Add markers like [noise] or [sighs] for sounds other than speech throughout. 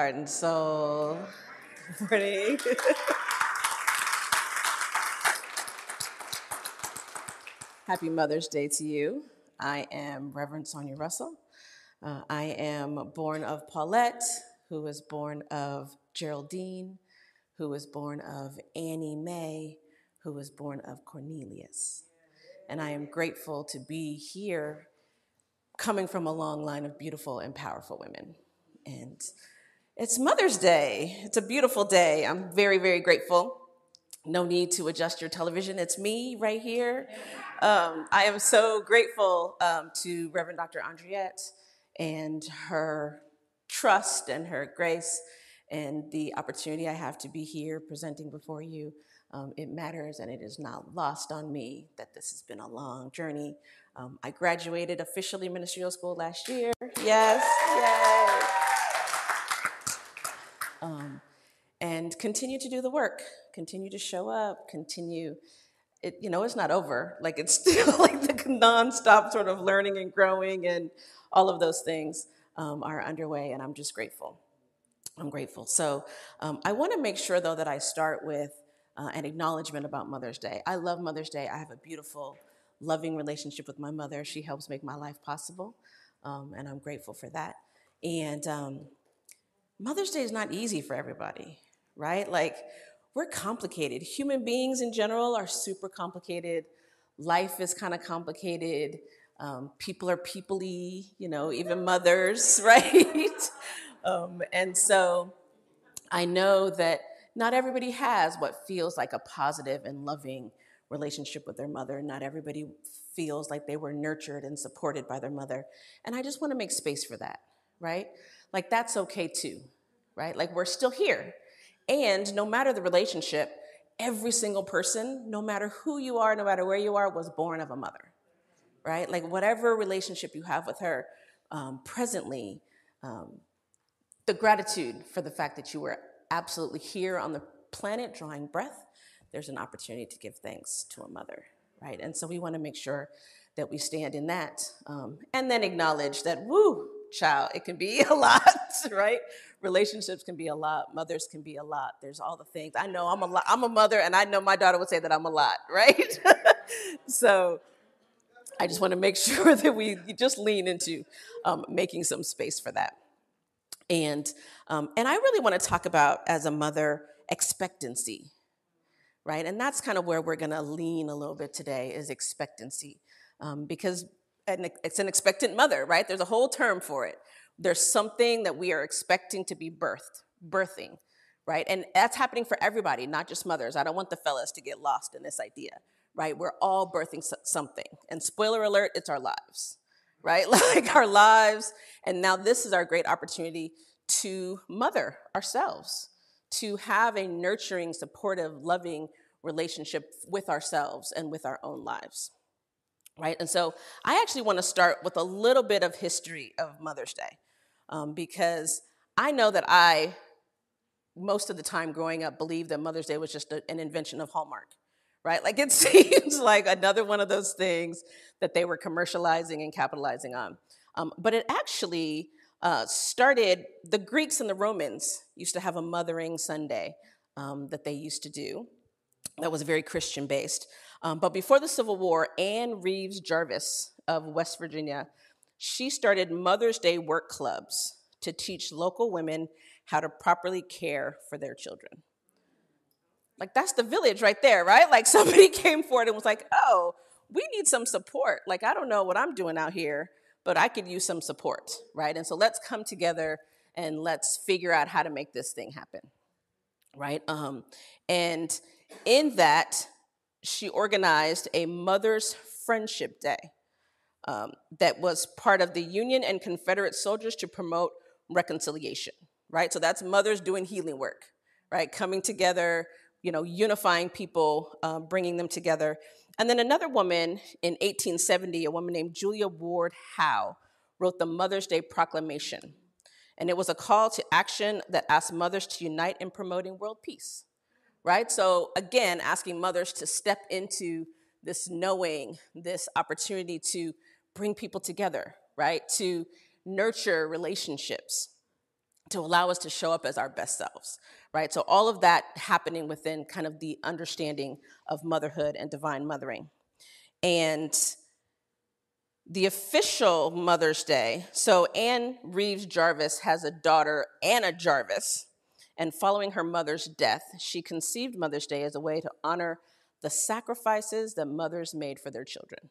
Heart and soul. Good [laughs] morning. Happy Mother's Day to you. I am Reverend Sonia Russell. Uh, I am born of Paulette, who was born of Geraldine, who was born of Annie Mae, who was born of Cornelius. And I am grateful to be here coming from a long line of beautiful and powerful women. And it's Mother's Day. It's a beautiful day. I'm very, very grateful. No need to adjust your television. It's me right here. Um, I am so grateful um, to Reverend Dr. Andriette and her trust and her grace and the opportunity I have to be here presenting before you. Um, it matters and it is not lost on me that this has been a long journey. Um, I graduated officially ministerial school last year. Yes, yay um, and continue to do the work, continue to show up, continue. It, you know, it's not over. Like it's [laughs] still like the nonstop sort of learning and growing, and all of those things um, are underway, and I'm just grateful. I'm grateful. So um, I want to make sure, though, that I start with uh, an acknowledgement about Mother's Day. I love Mother's Day. I have a beautiful, loving relationship with my mother. She helps make my life possible, um, and I'm grateful for that. And um, Mother's Day is not easy for everybody, right? Like, we're complicated. Human beings in general are super complicated. Life is kind of complicated. Um, people are peoply, you know, even mothers, [laughs] right? um, and so I know that not everybody has what feels like a positive and loving relationship with their mother. Not everybody feels like they were nurtured and supported by their mother. And I just want to make space for that, right? Like that's okay too, right? Like we're still here. And no matter the relationship, every single person, no matter who you are, no matter where you are, was born of a mother, right? Like whatever relationship you have with her um, presently, um, the gratitude for the fact that you were absolutely here on the planet drawing breath, there's an opportunity to give thanks to a mother, right? And so we want to make sure that we stand in that um, and then acknowledge that, woo, child, it can be [laughs] a lot, right? Relationships can be a lot. Mothers can be a lot. There's all the things. I know I'm a lot. I'm a mother, and I know my daughter would say that I'm a lot, [laughs] right? so I just want to make [laughs] sure that we just lean into um, making some space for that. And um, and I really want to talk about as a mother expectancy, right? And that's kind of where we're going to lean a little bit today is expectancy, um, because an, it's an expectant mother, right? There's a whole term for it. There's something that we are expecting to be birthed, birthing, right? And that's happening for everybody, not just mothers. I don't want the fellas to get lost in this idea, right? We're all birthing something. And spoiler alert, it's our lives, right? [laughs] Like our lives. And now this is our great opportunity to mother ourselves, to have a nurturing, supportive, loving relationship with ourselves and with our own lives right? And so I actually want to start with a little bit of history of Mother's Day um, because I know that I, most of the time growing up, believed that Mother's Day was just a, an invention of Hallmark, right? Like it [laughs] seems like another one of those things that they were commercializing and capitalizing on. Um, but it actually uh, started, the Greeks and the Romans used to have a Mothering Sunday um, that they used to do that was very Christian based. Um, but before the Civil War, Anne Reeves Jarvis of West Virginia, she started Mother's Day work clubs to teach local women how to properly care for their children. Like that's the village right there, right? Like [laughs] somebody came forward and was like, "Oh, we need some support. Like I don't know what I'm doing out here, but I could use some support, right? And so let's come together and let's figure out how to make this thing happen, right? Um, and in that, she organized a Mother's Friendship Day um, that was part of the Union and Confederate soldiers to promote reconciliation, right? So that's mothers doing healing work, right? Coming together, you know, unifying people, um, bringing them together. And then another woman in 1870, a woman named Julia Ward Howe, wrote the Mother's Day Proclamation. And it was a call to action that asked mothers to unite in promoting world peace right? So, again, asking mothers to step into this knowing, this opportunity to bring people together, right? To nurture relationships. to allow us to show up as our best selves, right? So, all of that happening within kind of the understanding of motherhood and divine mothering. And the official Mother's Day, so Anne Reeves Jarvis has a daughter, Anna Jarvis, and following her mother's death, she conceived Mother's Day as a way to honor the sacrifices that mothers made for their children.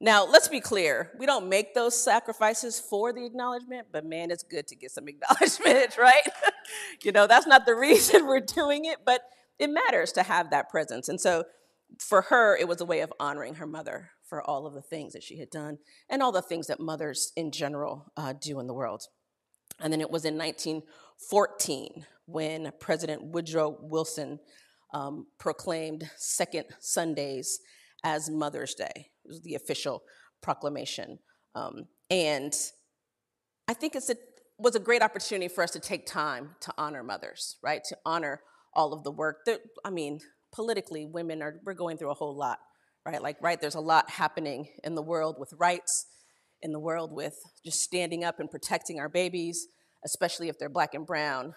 Now, let's be clear. We don't make those sacrifices for the acknowledgement, but man, it's good to get some [laughs] acknowledgement, right? [laughs] you know, that's not the [laughs] reason we're doing it, but it matters to have that presence. And so for her, it was a way of honoring her mother for all of the things that she had done and all the things that mothers in general uh, do in the world. And then it was in 1914 when President Woodrow Wilson um, proclaimed Second Sundays as Mother's Day. It was the official proclamation. Um, and I think it was a great opportunity for us to take time to honor mothers, right? To honor all of the work that, I mean, politically, women are, we're going through a whole lot, right? Like, right, there's a lot happening in the world with rights, in the world with just standing up and protecting our babies, especially if they're black and brown.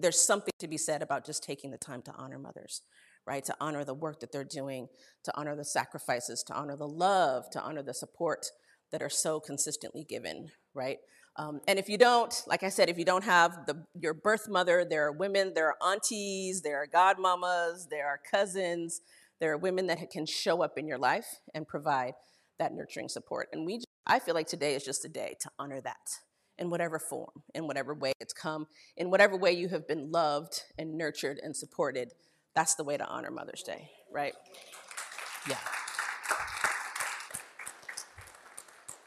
There's something to be said about just taking the time to honor mothers right? To honor the work that they're doing, to honor the sacrifices, to honor the love, to honor the support that are so consistently given, right? Um, and if you don't, like I said, if you don't have the, your birth mother, there are women, there are aunties, there are godmamas, there are cousins, there are women that can show up in your life and provide that nurturing support. And we, I feel like today is just a day to honor that in whatever form, in whatever way it's come, in whatever way you have been loved and nurtured and supported that's the way to honor Mother's Day, right? Yeah.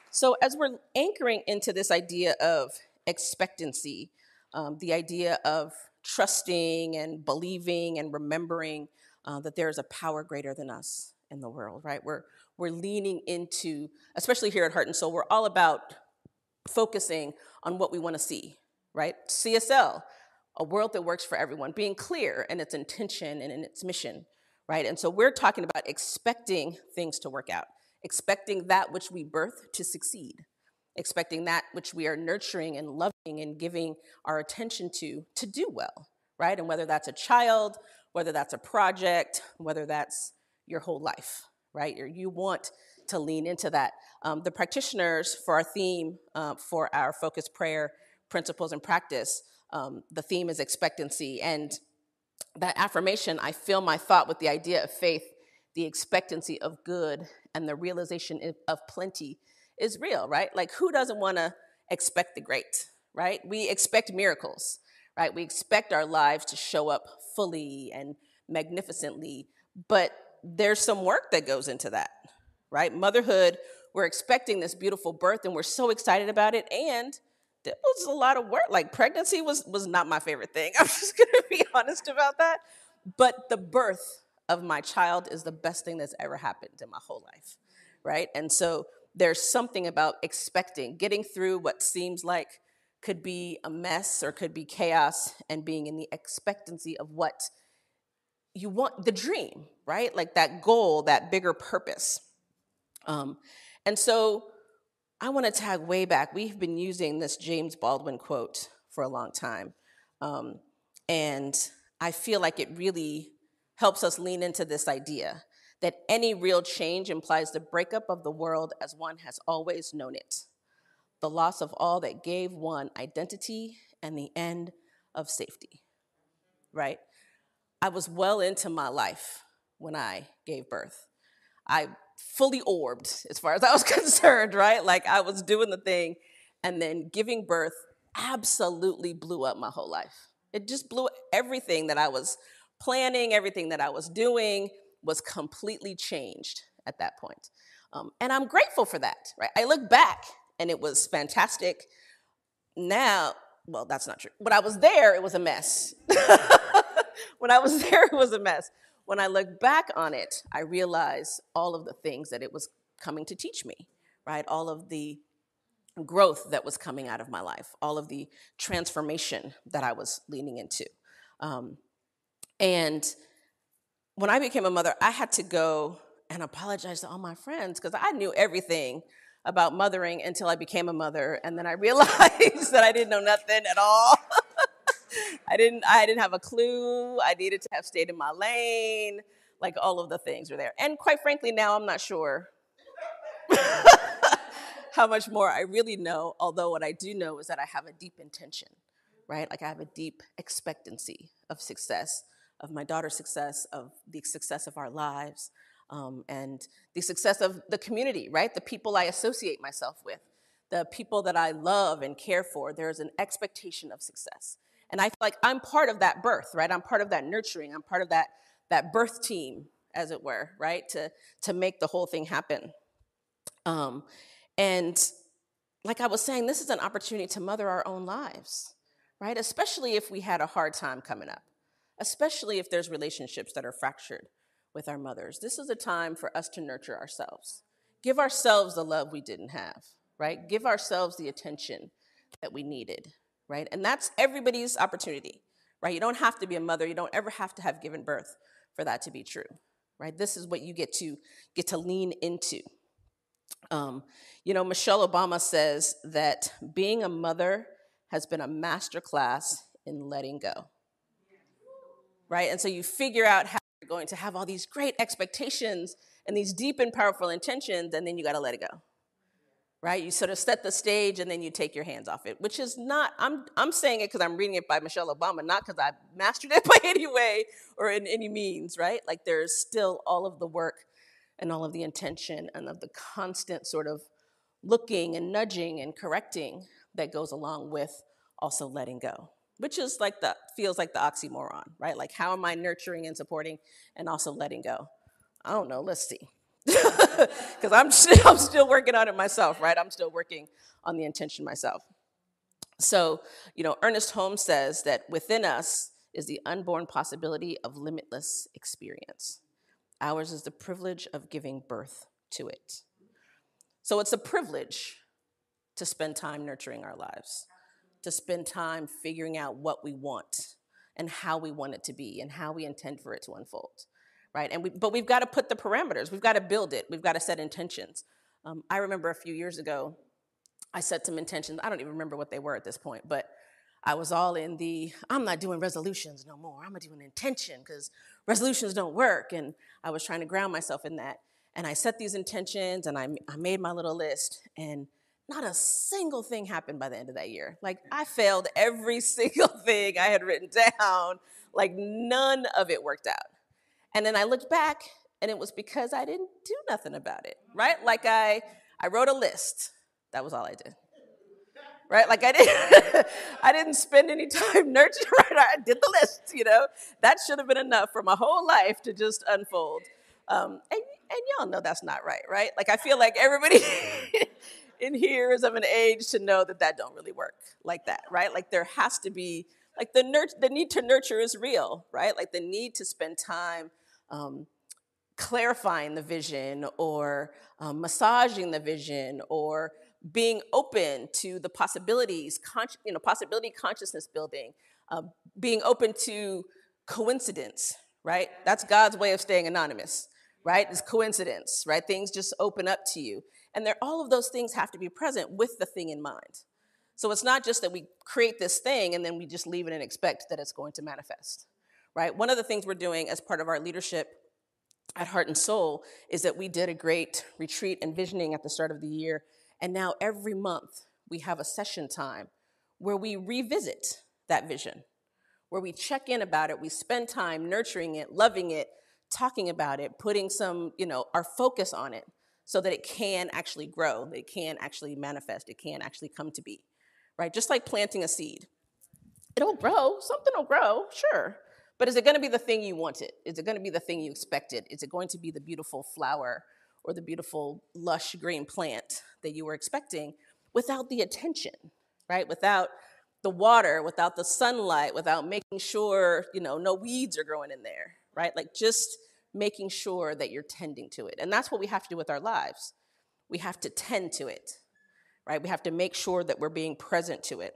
So, as we're anchoring into this idea of expectancy, um, the idea of trusting and believing and remembering uh, that there is a power greater than us in the world, right? We're, we're leaning into, especially here at Heart and Soul, we're all about focusing on what we want to see, right? CSL, a world that works for everyone, being clear in its intention and in its mission, right? And so we're talking about expecting things to work out, expecting that which we birth to succeed, expecting that which we are nurturing and loving and giving our attention to to do well, right? And whether that's a child, whether that's a project, whether that's your whole life, right? Or you want to lean into that. Um, the practitioners for our theme uh, for our focus prayer principles and practice um, the theme is expectancy. And that affirmation, I fill my thought with the idea of faith, the expectancy of good, and the realization of plenty is real, right? Like, who doesn't want to expect the great, right? We expect miracles, right? We expect our lives to show up fully and magnificently, but there's some work that goes into that, right? Motherhood, we're expecting this beautiful birth and we're so excited about it. And it was a lot of work. Like pregnancy was was not my favorite thing. [laughs] I'm just gonna be honest about that. But the birth of my child is the best thing that's ever happened in my whole life, right? And so there's something about expecting, getting through what seems like could be a mess or could be chaos, and being in the expectancy of what you want, the dream, right? Like that goal, that bigger purpose. Um, and so I want to tag way back. We've been using this James Baldwin quote for a long time. Um, and I feel like it really helps us lean into this idea that any real change implies the breakup of the world as one has always known it, the loss of all that gave one identity, and the end of safety. Right? I was well into my life when I gave birth. I fully orbed as far as I was [laughs] concerned, right? Like I was doing the thing and then giving birth absolutely blew up my whole life. It just blew everything that I was planning, everything that I was doing was completely changed at that point. Um, and I'm grateful for that, right? I look back and it was fantastic. Now, well, that's not true. When I was there, it was a mess. [laughs] when I was there, it was a mess when I look back on it, I realize all of the things that it was coming to teach me, right? All of the growth that was coming out of my life, all of the transformation that I was leaning into. Um, and when I became a mother, I had to go and apologize to all my friends because I knew everything about mothering until I became a mother, and then I [laughs] realized that I didn't know nothing at all. I didn't I didn't have a clue. I needed to have stayed in my lane. Like all of the things were there. And quite frankly, now I'm not sure [laughs] how much more I really know, although what I do know is that I have a deep intention, right? Like I have a deep expectancy of success, of my daughter's success, of the success of our lives, um, and the success of the community, right? The people I associate myself with, the people that I love and care for. There's an expectation of success. And I feel like I'm part of that birth, right? I'm part of that nurturing. I'm part of that, that birth team, as it were, right? To, to make the whole thing happen. Um, and like I was saying, this is an opportunity to mother our own lives, right? Especially if we had a hard time coming up, especially if there's relationships that are fractured with our mothers. This is a time for us to nurture ourselves. Give ourselves the love we didn't have, right? Give ourselves the attention that we needed, right? And that's everybody's opportunity, right? You don't have to be a mother, you don't ever have to have given birth for that to be true, right? This is what you get to get to lean into. Um, you know, Michelle Obama says that being a mother has been a master class in letting go. Right? And so you figure out how you're going to have all these great expectations and these deep and powerful intentions, and then you got to let it go right? You sort of set the stage and then you take your hands off it, which is not, I'm, I'm saying it because I'm reading it by Michelle Obama, not because I mastered it [laughs] by any way or in any means, right? Like there's still all of the work and all of the intention and of the constant sort of looking and nudging and correcting that goes along with also letting go which is like the feels like the oxymoron right like how am i nurturing and supporting and also letting go i don't know let's see [laughs] because I'm still, [laughs] I'm still working on it myself, right? I'm still working on the intention myself. So, you know, Ernest Holmes says that within us is the unborn possibility of limitless experience. Ours is the privilege of giving birth to it. So it's a privilege to spend time nurturing our lives, to spend time figuring out what we want and how we want it to be and how we intend for it to unfold right? And we, but we've got to put the parameters. We've got to build it. We've got to set intentions. Um, I remember a few years ago, I set some intentions. I don't even remember what they were at this point, but I was all in the I'm not doing resolutions no more. I'm gonna do an intention because resolutions don't work. And I was trying to ground myself in that. And I set these intentions and I, I made my little list. And not a single thing happened by the end of that year. Like I failed every [laughs] single thing I had written down. Like none of it worked out. And then I looked back and it was because I didn't do nothing about it, right? Like I, I wrote a list. That was all I did. Right? Like I didn't [laughs] I didn't spend any [laughs] time nurturing, right? I did the list, you know. That should have been enough for my whole life to just unfold. Um, and, and y'all know that's not right, right? Like I feel like everybody [laughs] in here is of an age to know that that don't really work like that, right? Like there has to be like the nurt- the need to nurture is real, right? Like the need to spend time um, clarifying the vision or um, massaging the vision or being open to the possibilities, con- you know, possibility consciousness building, uh, being open to coincidence, right? That's God's way of staying anonymous, right? It's coincidence, right? Things just open up to you. And there, all of those things have to be present with the thing in mind. So it's not just that we create this thing and then we just leave it and expect that it's going to manifest right? One of the things we're doing as part of our leadership at Heart and Soul is that we did a great retreat and visioning at the start of the year. And now every month we have a session time where we revisit that vision, where we check in about it, we spend time nurturing it, loving it, talking about it, putting some, you know, our focus on it so that it can actually grow, it can actually manifest, it can actually come to be, right? Just like planting a seed. It'll grow, something will grow, sure. But is it going to be the thing you wanted? Is it going to be the thing you expected? Is it going to be the beautiful flower or the beautiful lush green plant that you were expecting without the attention, right? Without the water, without the sunlight, without making sure, you know, no weeds are growing in there, right? Like just making sure that you're tending to it. And that's what we have to do with our lives. We have to tend to it, right? We have to make sure that we're being present to it.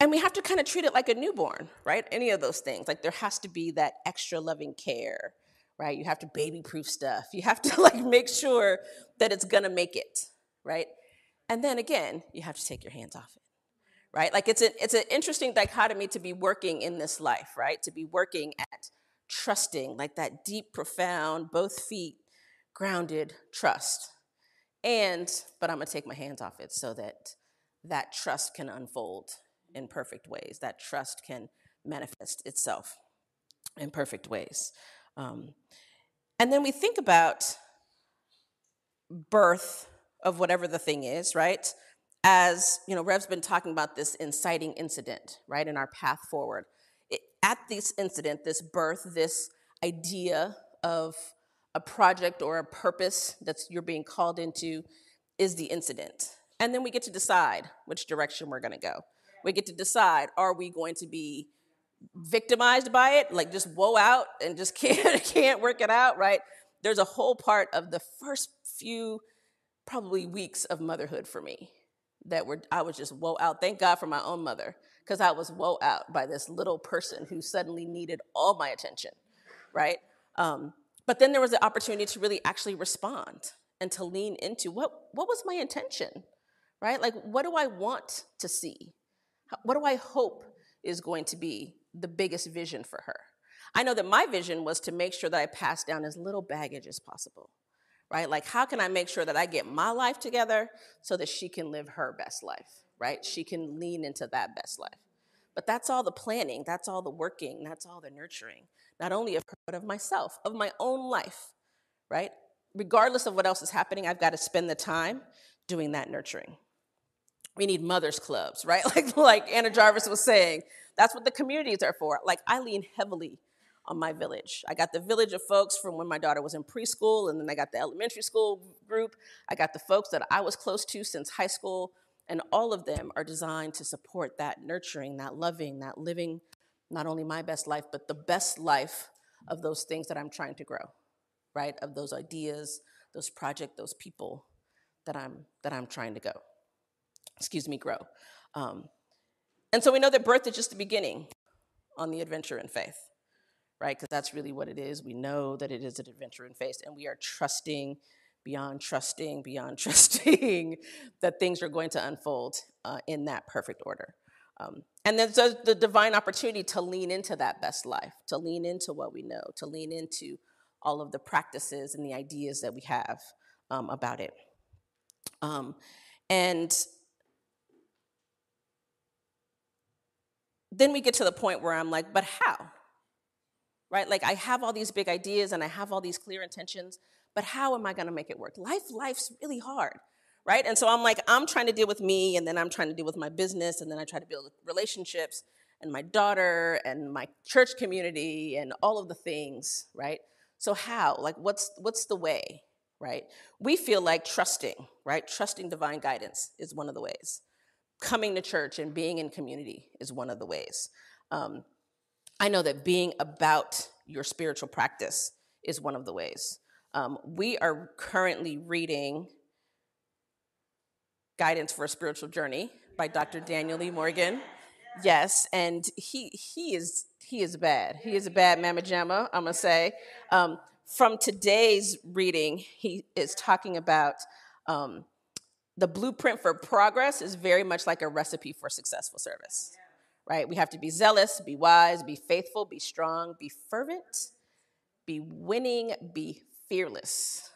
And we have to kind of treat it like a newborn, right? Any of those things. Like there has to be that extra loving care, right? You have to baby proof stuff. You have [laughs] to like make sure that it's gonna make it, right? And then again, you have to take your hands off it, right? Like it's, a, it's an interesting dichotomy to be working in this life, right? To be working at trusting, like that deep, profound, both feet grounded trust. And, but I'm gonna take my hands off it so that that trust can unfold in perfect ways. That trust can manifest itself in perfect ways. Um, and then we think about birth of whatever the thing is, right? As, you know, Rev's been talking about this inciting incident, right, in our path forward. It, at this incident, this birth, this idea of a project or a purpose that you're being called into is the incident. And then we get to decide which direction we're going to go. We get to decide are we going to be victimized by it, like just woe out and just [laughs] can't can't work it out, right? There's a whole part of the first few probably weeks of motherhood for me that were I was just woe out. Thank God for my own mother because I was woe out by this little person who suddenly needed all my attention, right? Um, but then there was the opportunity to really actually respond and to lean into what what was my intention, right? Like what do I want to see? What do I hope is going to be the biggest vision for her? I know that my vision was to make sure that I pass down as little baggage as possible, right? Like, how can I make sure that I get my life together so that she can live her best life, right? She can lean into that best life. But that's all the planning, that's all the working, that's all the nurturing, not only of her, but of myself, of my own life, right? Regardless of what else is happening, I've got to spend the time doing that nurturing. We need mothers clubs, [laughs] right? Like, like Anna Jarvis was saying, that's what the communities are for. Like, I lean heavily on my village. I got the village of folks from when my daughter was in preschool, and then I got the elementary school group. I got the folks that I was close to since high school, and all of them are designed to support that nurturing, that loving, that living not only my best life, but the best life of those things that I'm trying to grow, right? Of those ideas, those projects, those people that I'm that I'm trying to go excuse me, grow. Um, and so we know that birth is just the beginning on the adventure in faith, right? Because that's really what it is. We know that it is an adventure in faith, and we are trusting beyond trusting, beyond [laughs] trusting that things are going to unfold uh, in that perfect order. Um, and then so the divine opportunity to lean into that best life, to lean into what we know, to lean into all of the practices and the ideas that we have um, about it. Um, and then we get to the point where I'm like, but how? Right? Like I have all these big ideas and I have all these clear intentions, but how am I going to make it work? Life life's really hard. Right? And so I'm like I'm trying to deal with me and then I'm trying to deal with my business and then I try to build relationships and my daughter and my church community and all of the things, right? So how? Like what's what's the way, right? We feel like trusting, right? Trusting divine guidance is one of the ways coming to church and being in community is one of the ways. Um, I know that being about your spiritual practice is one of the ways. Um, we are currently reading Guidance for a Spiritual Journey by Dr. Daniel Lee Morgan. Yes, and he he is he is bad. He is a bad mama jamma, I'm gonna say. Um, from today's reading, he is talking about um, the blueprint for progress is very much like a recipe for successful service, right? We have to be zealous, be wise, be faithful, be strong, be fervent, be winning, be fearless,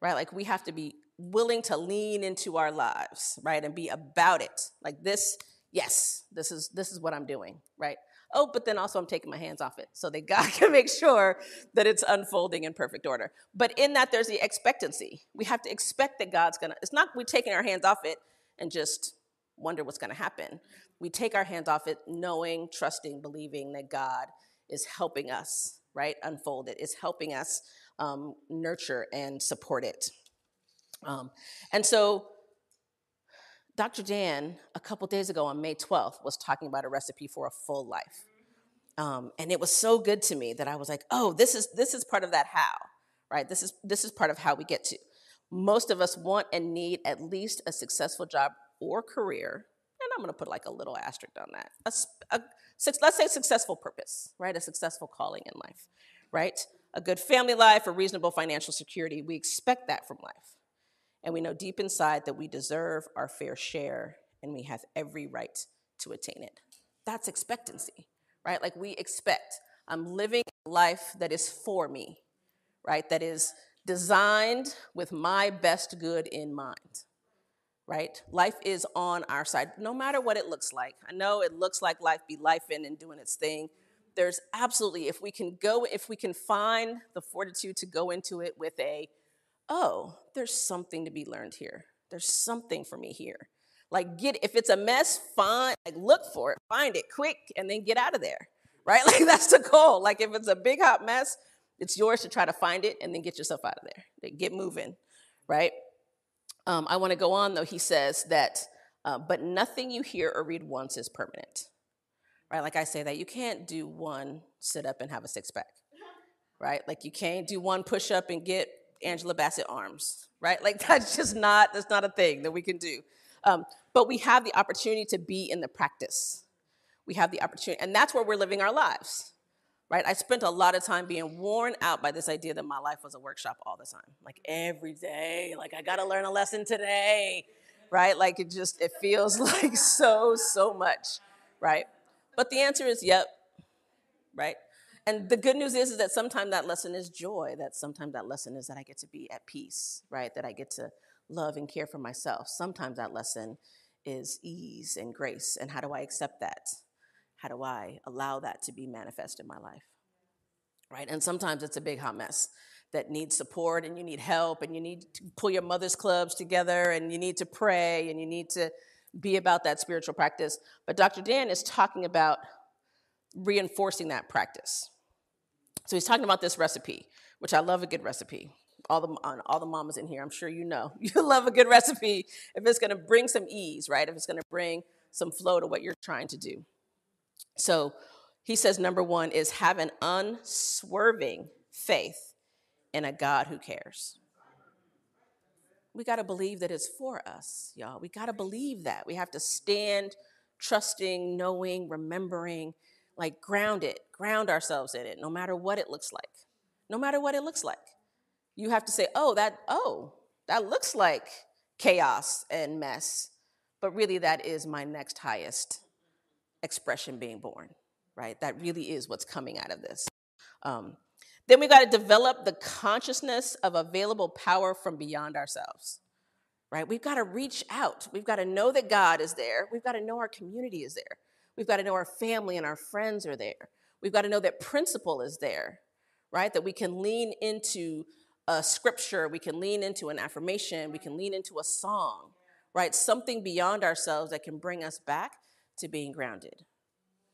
right? Like we have to be willing to lean into our lives, right? And be about it. Like this, yes, this is this is what I'm doing, right? Oh, but then also I'm taking my hands off it so that God [laughs] can make sure that it's unfolding in perfect order. But in that, there's the expectancy. We have to expect that God's gonna, it's not we're taking our hands off it and just wonder what's gonna happen. We take our hands off it knowing, trusting, believing that God is helping us, right? Unfold it, is helping us um, nurture and support it. Um, and so, Dr. Dan, a couple days ago on May 12th, was talking about a recipe for a full life. Um, and it was so good to me that I was like, oh, this is this is part of that how, right? This is this is part of how we get to. Most of us want and need at least a successful job or career, and I'm going to put like a little asterisk on that. A, a, let's say successful purpose, right? A successful calling in life, right? a good family life, a reasonable financial security. We expect that from life. And we know deep inside that we deserve our fair share and we have every right to attain it. That's expectancy, right? Like we expect I'm living a life that is for me, right? That is designed with my best good in mind, right? Life is on our side, no matter what it looks like. I know it looks like life be life in and doing its thing. There's absolutely, if we can go, if we can find the fortitude to go into it with a, oh, there's something to be learned here. There's something for me here. Like get if it's a mess, find like look for it, find it quick, and then get out of there. Right? [laughs] Like that's the goal. Like if it's a big hot mess, it's yours to try to find it and then get yourself out of there. Get moving, right? Um, I want to go on though. He says that, uh, but nothing you hear or read once is permanent, right? Like I say that you can't do one sit up and have a six pack, right? Like you can't do one push up and get Angela Bassett arms, right? Like [laughs] that's just not that's not a thing that we can do. Um, but we have the opportunity to be in the practice. We have the opportunity, and that's where we're living our lives, right? I spent a lot of time being worn out by this idea that my life was a workshop all the time, like every day, like I gotta learn a lesson today, right? Like it just, it feels [laughs] like so, so much, right? But the answer is yep, right? And the good news is, is that sometimes that lesson is joy, that sometimes that lesson is that I get to be at peace, right? That I get to love and care for myself. Sometimes that lesson is ease and grace. And how do I accept that? How do I allow that to be manifest in my life? Right? And sometimes it's a big hot mess that needs support and you need help and you need to pull your mother's clubs together and you need to pray and you need to be about that spiritual practice. But Dr. Dan is talking about reinforcing that practice. So he's talking about this recipe, which I love a good recipe all the all the mamas in here, I'm sure you know. [laughs] You love a good recipe if it's going to bring some ease, right? If it's going to bring some flow to what you're trying to do. So he says number 1 is have an unswerving faith in a God who cares. We got to believe that it's for us, y'all. We got to believe that. We have to stand trusting, knowing, remembering, like ground it, ground ourselves in it, no matter what it looks like. No matter what it looks like you have to say, oh, that, oh, that looks like chaos and mess. But really, that is my next highest expression being born, right? That really is what's coming out of this. Um, then we got to develop the consciousness of available power from beyond ourselves, right? We've got to reach out. We've got to know that God is there. We've got to know our community is there. We've got to know our family and our friends are there. We've got to know that principle is there, right? That we can lean into a scripture, we can lean into an affirmation, we can lean into a song, right? Something beyond ourselves that can bring us back to being grounded.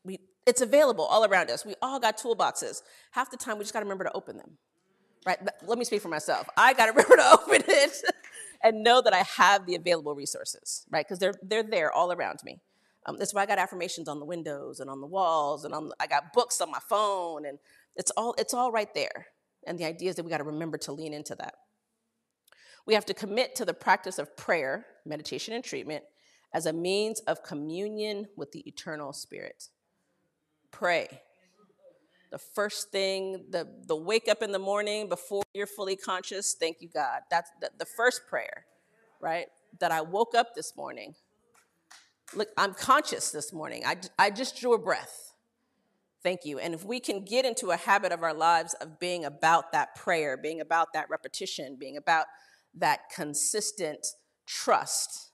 We, it's available all around us. We all got toolboxes. Half the time, we just got to remember to open them, right? Let me speak for myself. I got to [laughs] remember to open it [laughs] and know that I have the available resources, right? Because they're they're there all around me. Um, that's why I got affirmations on the windows and on the walls, and on, I got books on my phone, and it's all it's all right there. And the idea is that we got to remember to lean into that. We have to commit to the practice of prayer, meditation, and treatment as a means of communion with the eternal spirit. Pray. The first thing, the, the wake up in the morning before you're fully conscious, thank you, God. That's the, the first prayer, right? That I woke up this morning. Look, I'm conscious this morning. I, I just drew a breath. Thank you. And if we can get into a habit of our lives of being about that prayer, being about that repetition, being about that consistent trust,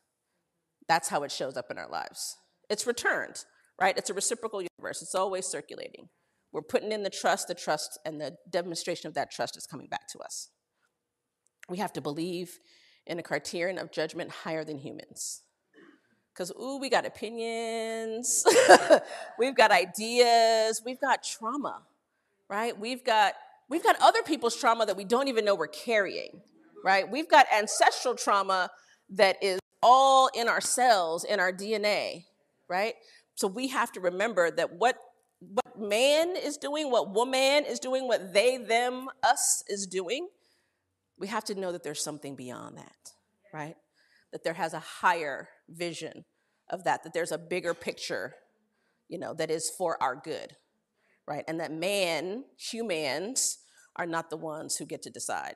that's how it shows up in our lives. It's returned, right? It's a reciprocal universe, it's always circulating. We're putting in the trust, the trust, and the demonstration of that trust is coming back to us. We have to believe in a criterion of judgment higher than humans. Because, ooh, we got opinions, [laughs] we've got ideas, we've got trauma, right? We've got, we've got other people's trauma that we don't even know we're carrying, right? We've got ancestral trauma that is all in our cells, in our DNA, right? So we have to remember that what what man is doing, what woman is doing, what they, them, us is doing, we have to know that there's something beyond that, right? That there has a higher vision of that, that there's a bigger picture, you know, that is for our good, right? And that man, humans, are not the ones who get to decide,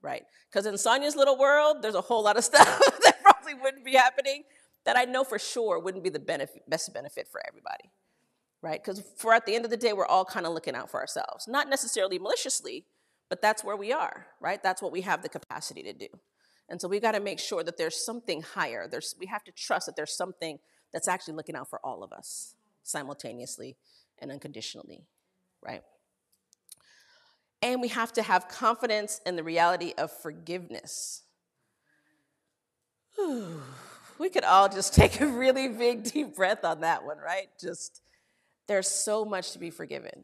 right? Because in Sonia's little world, there's a whole lot of [laughs] stuff that probably wouldn't be happening that I know for sure wouldn't be the benefit, best benefit for everybody, right? Because for at the end of the day, we're all kind of looking out for ourselves, not necessarily maliciously, but that's where we are, right? That's what we have the capacity to do. And so we got to make sure that there's something higher. There's, we have to trust that there's something that's actually looking out for all of us simultaneously and unconditionally, right? And we have to have confidence in the reality of forgiveness. Whew. [sighs] We could all just [laughs] take a really big, deep breath on that one, right? Just, there's so much to be forgiven,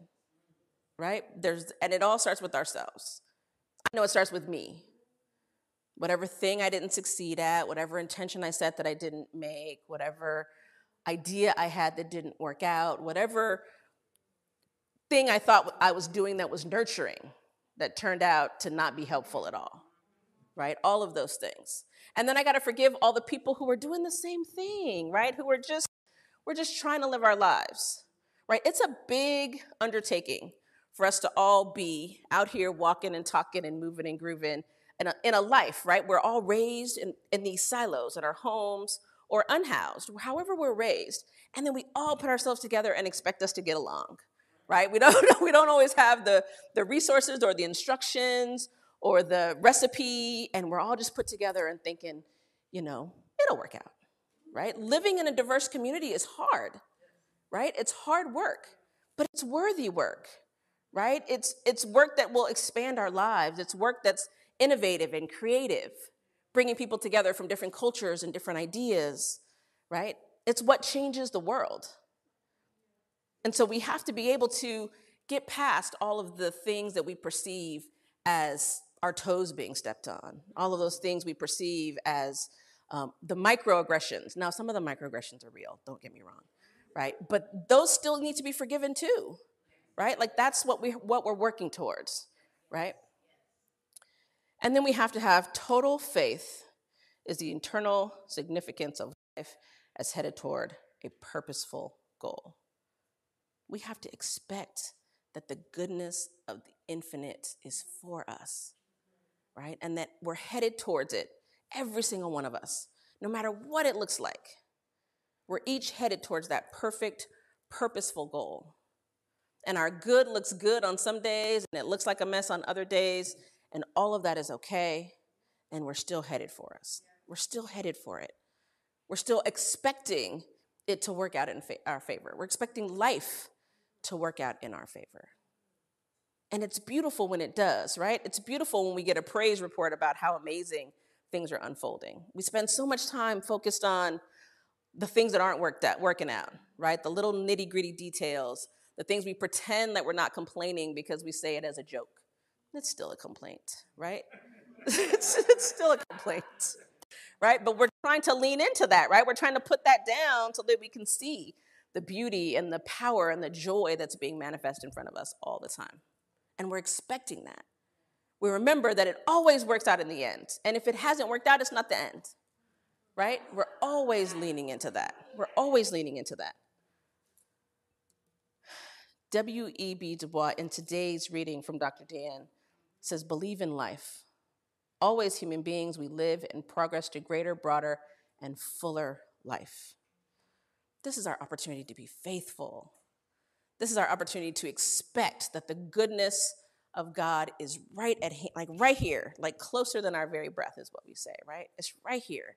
right? There's, and it all starts with ourselves. I know it starts with me. Whatever thing I didn't succeed at, whatever intention I set that I didn't make, whatever idea I had that didn't work out, whatever thing I thought I was doing that was nurturing that turned out to not be helpful at all, right? All of those things. And then I got to forgive all the people who were doing the same thing, right? Who were just, we're just trying to live our lives, right? It's a big undertaking for us to all be out here walking and talking and moving and grooving in a, in a life, right? We're all raised in, in these silos in our homes or unhoused, however we're raised. And then we all put ourselves together and expect us to get along, right? We [laughs] don't, we don't always have the, the resources or the instructions or the recipe, and we're all just put together and thinking, you know, it'll work out, right? Living in a diverse community is hard, right? It's hard work, but it's worthy work, right? It's, it's work that will expand our lives. It's work that's innovative and creative, bringing people together from different cultures and different ideas, right? It's what changes the world. And so we have to be able to get past all of the things that we perceive as our toes being stepped on, all of those things we perceive as um, the microaggressions. Now, some of the microaggressions are real, don't get me wrong, right? But those still need to be forgiven too, right? Like that's what, we, what we're working towards, right? And then we have to have total faith is the internal significance of life as headed toward a purposeful goal. We have to expect that the goodness of the infinite is for us right? And that we're headed towards it, every single one of us, no matter what it looks like. We're each headed towards that perfect, purposeful goal. And our good looks good on some days, and it looks like a mess on other days, and all of that is okay, and we're still headed for us. We're still headed for it. We're still expecting it to work out in fa- our favor. We're expecting life to work out in our favor. And it's beautiful when it does, right? It's beautiful when we get a praise report about how amazing things are unfolding. We spend so much time focused on the things that aren't worked out, working out, right? The little nitty gritty details, the things we pretend that we're not complaining because we say it as a joke. It's still a complaint, right? [laughs] it's, it's still a complaint, right? But we're trying to lean into that, right? We're trying to put that down so that we can see the beauty and the power and the joy that's being manifest in front of us all the time and we're expecting that. We remember that it always works out in the end. And if it hasn't worked out, it's not the end, right? We're always leaning into that. We're always leaning into that. W.E.B. Du Bois, in today's reading from Dr. Dan, says, Believe in life. Always human beings, we live in progress to greater, broader, and fuller life. This is our opportunity to be faithful this is our opportunity to expect that the goodness of God is right at hand, like right here, like closer than our very breath is what we say, right? It's right here.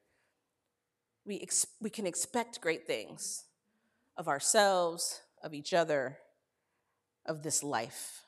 We, ex- we can expect great things of ourselves, of each other, of this life.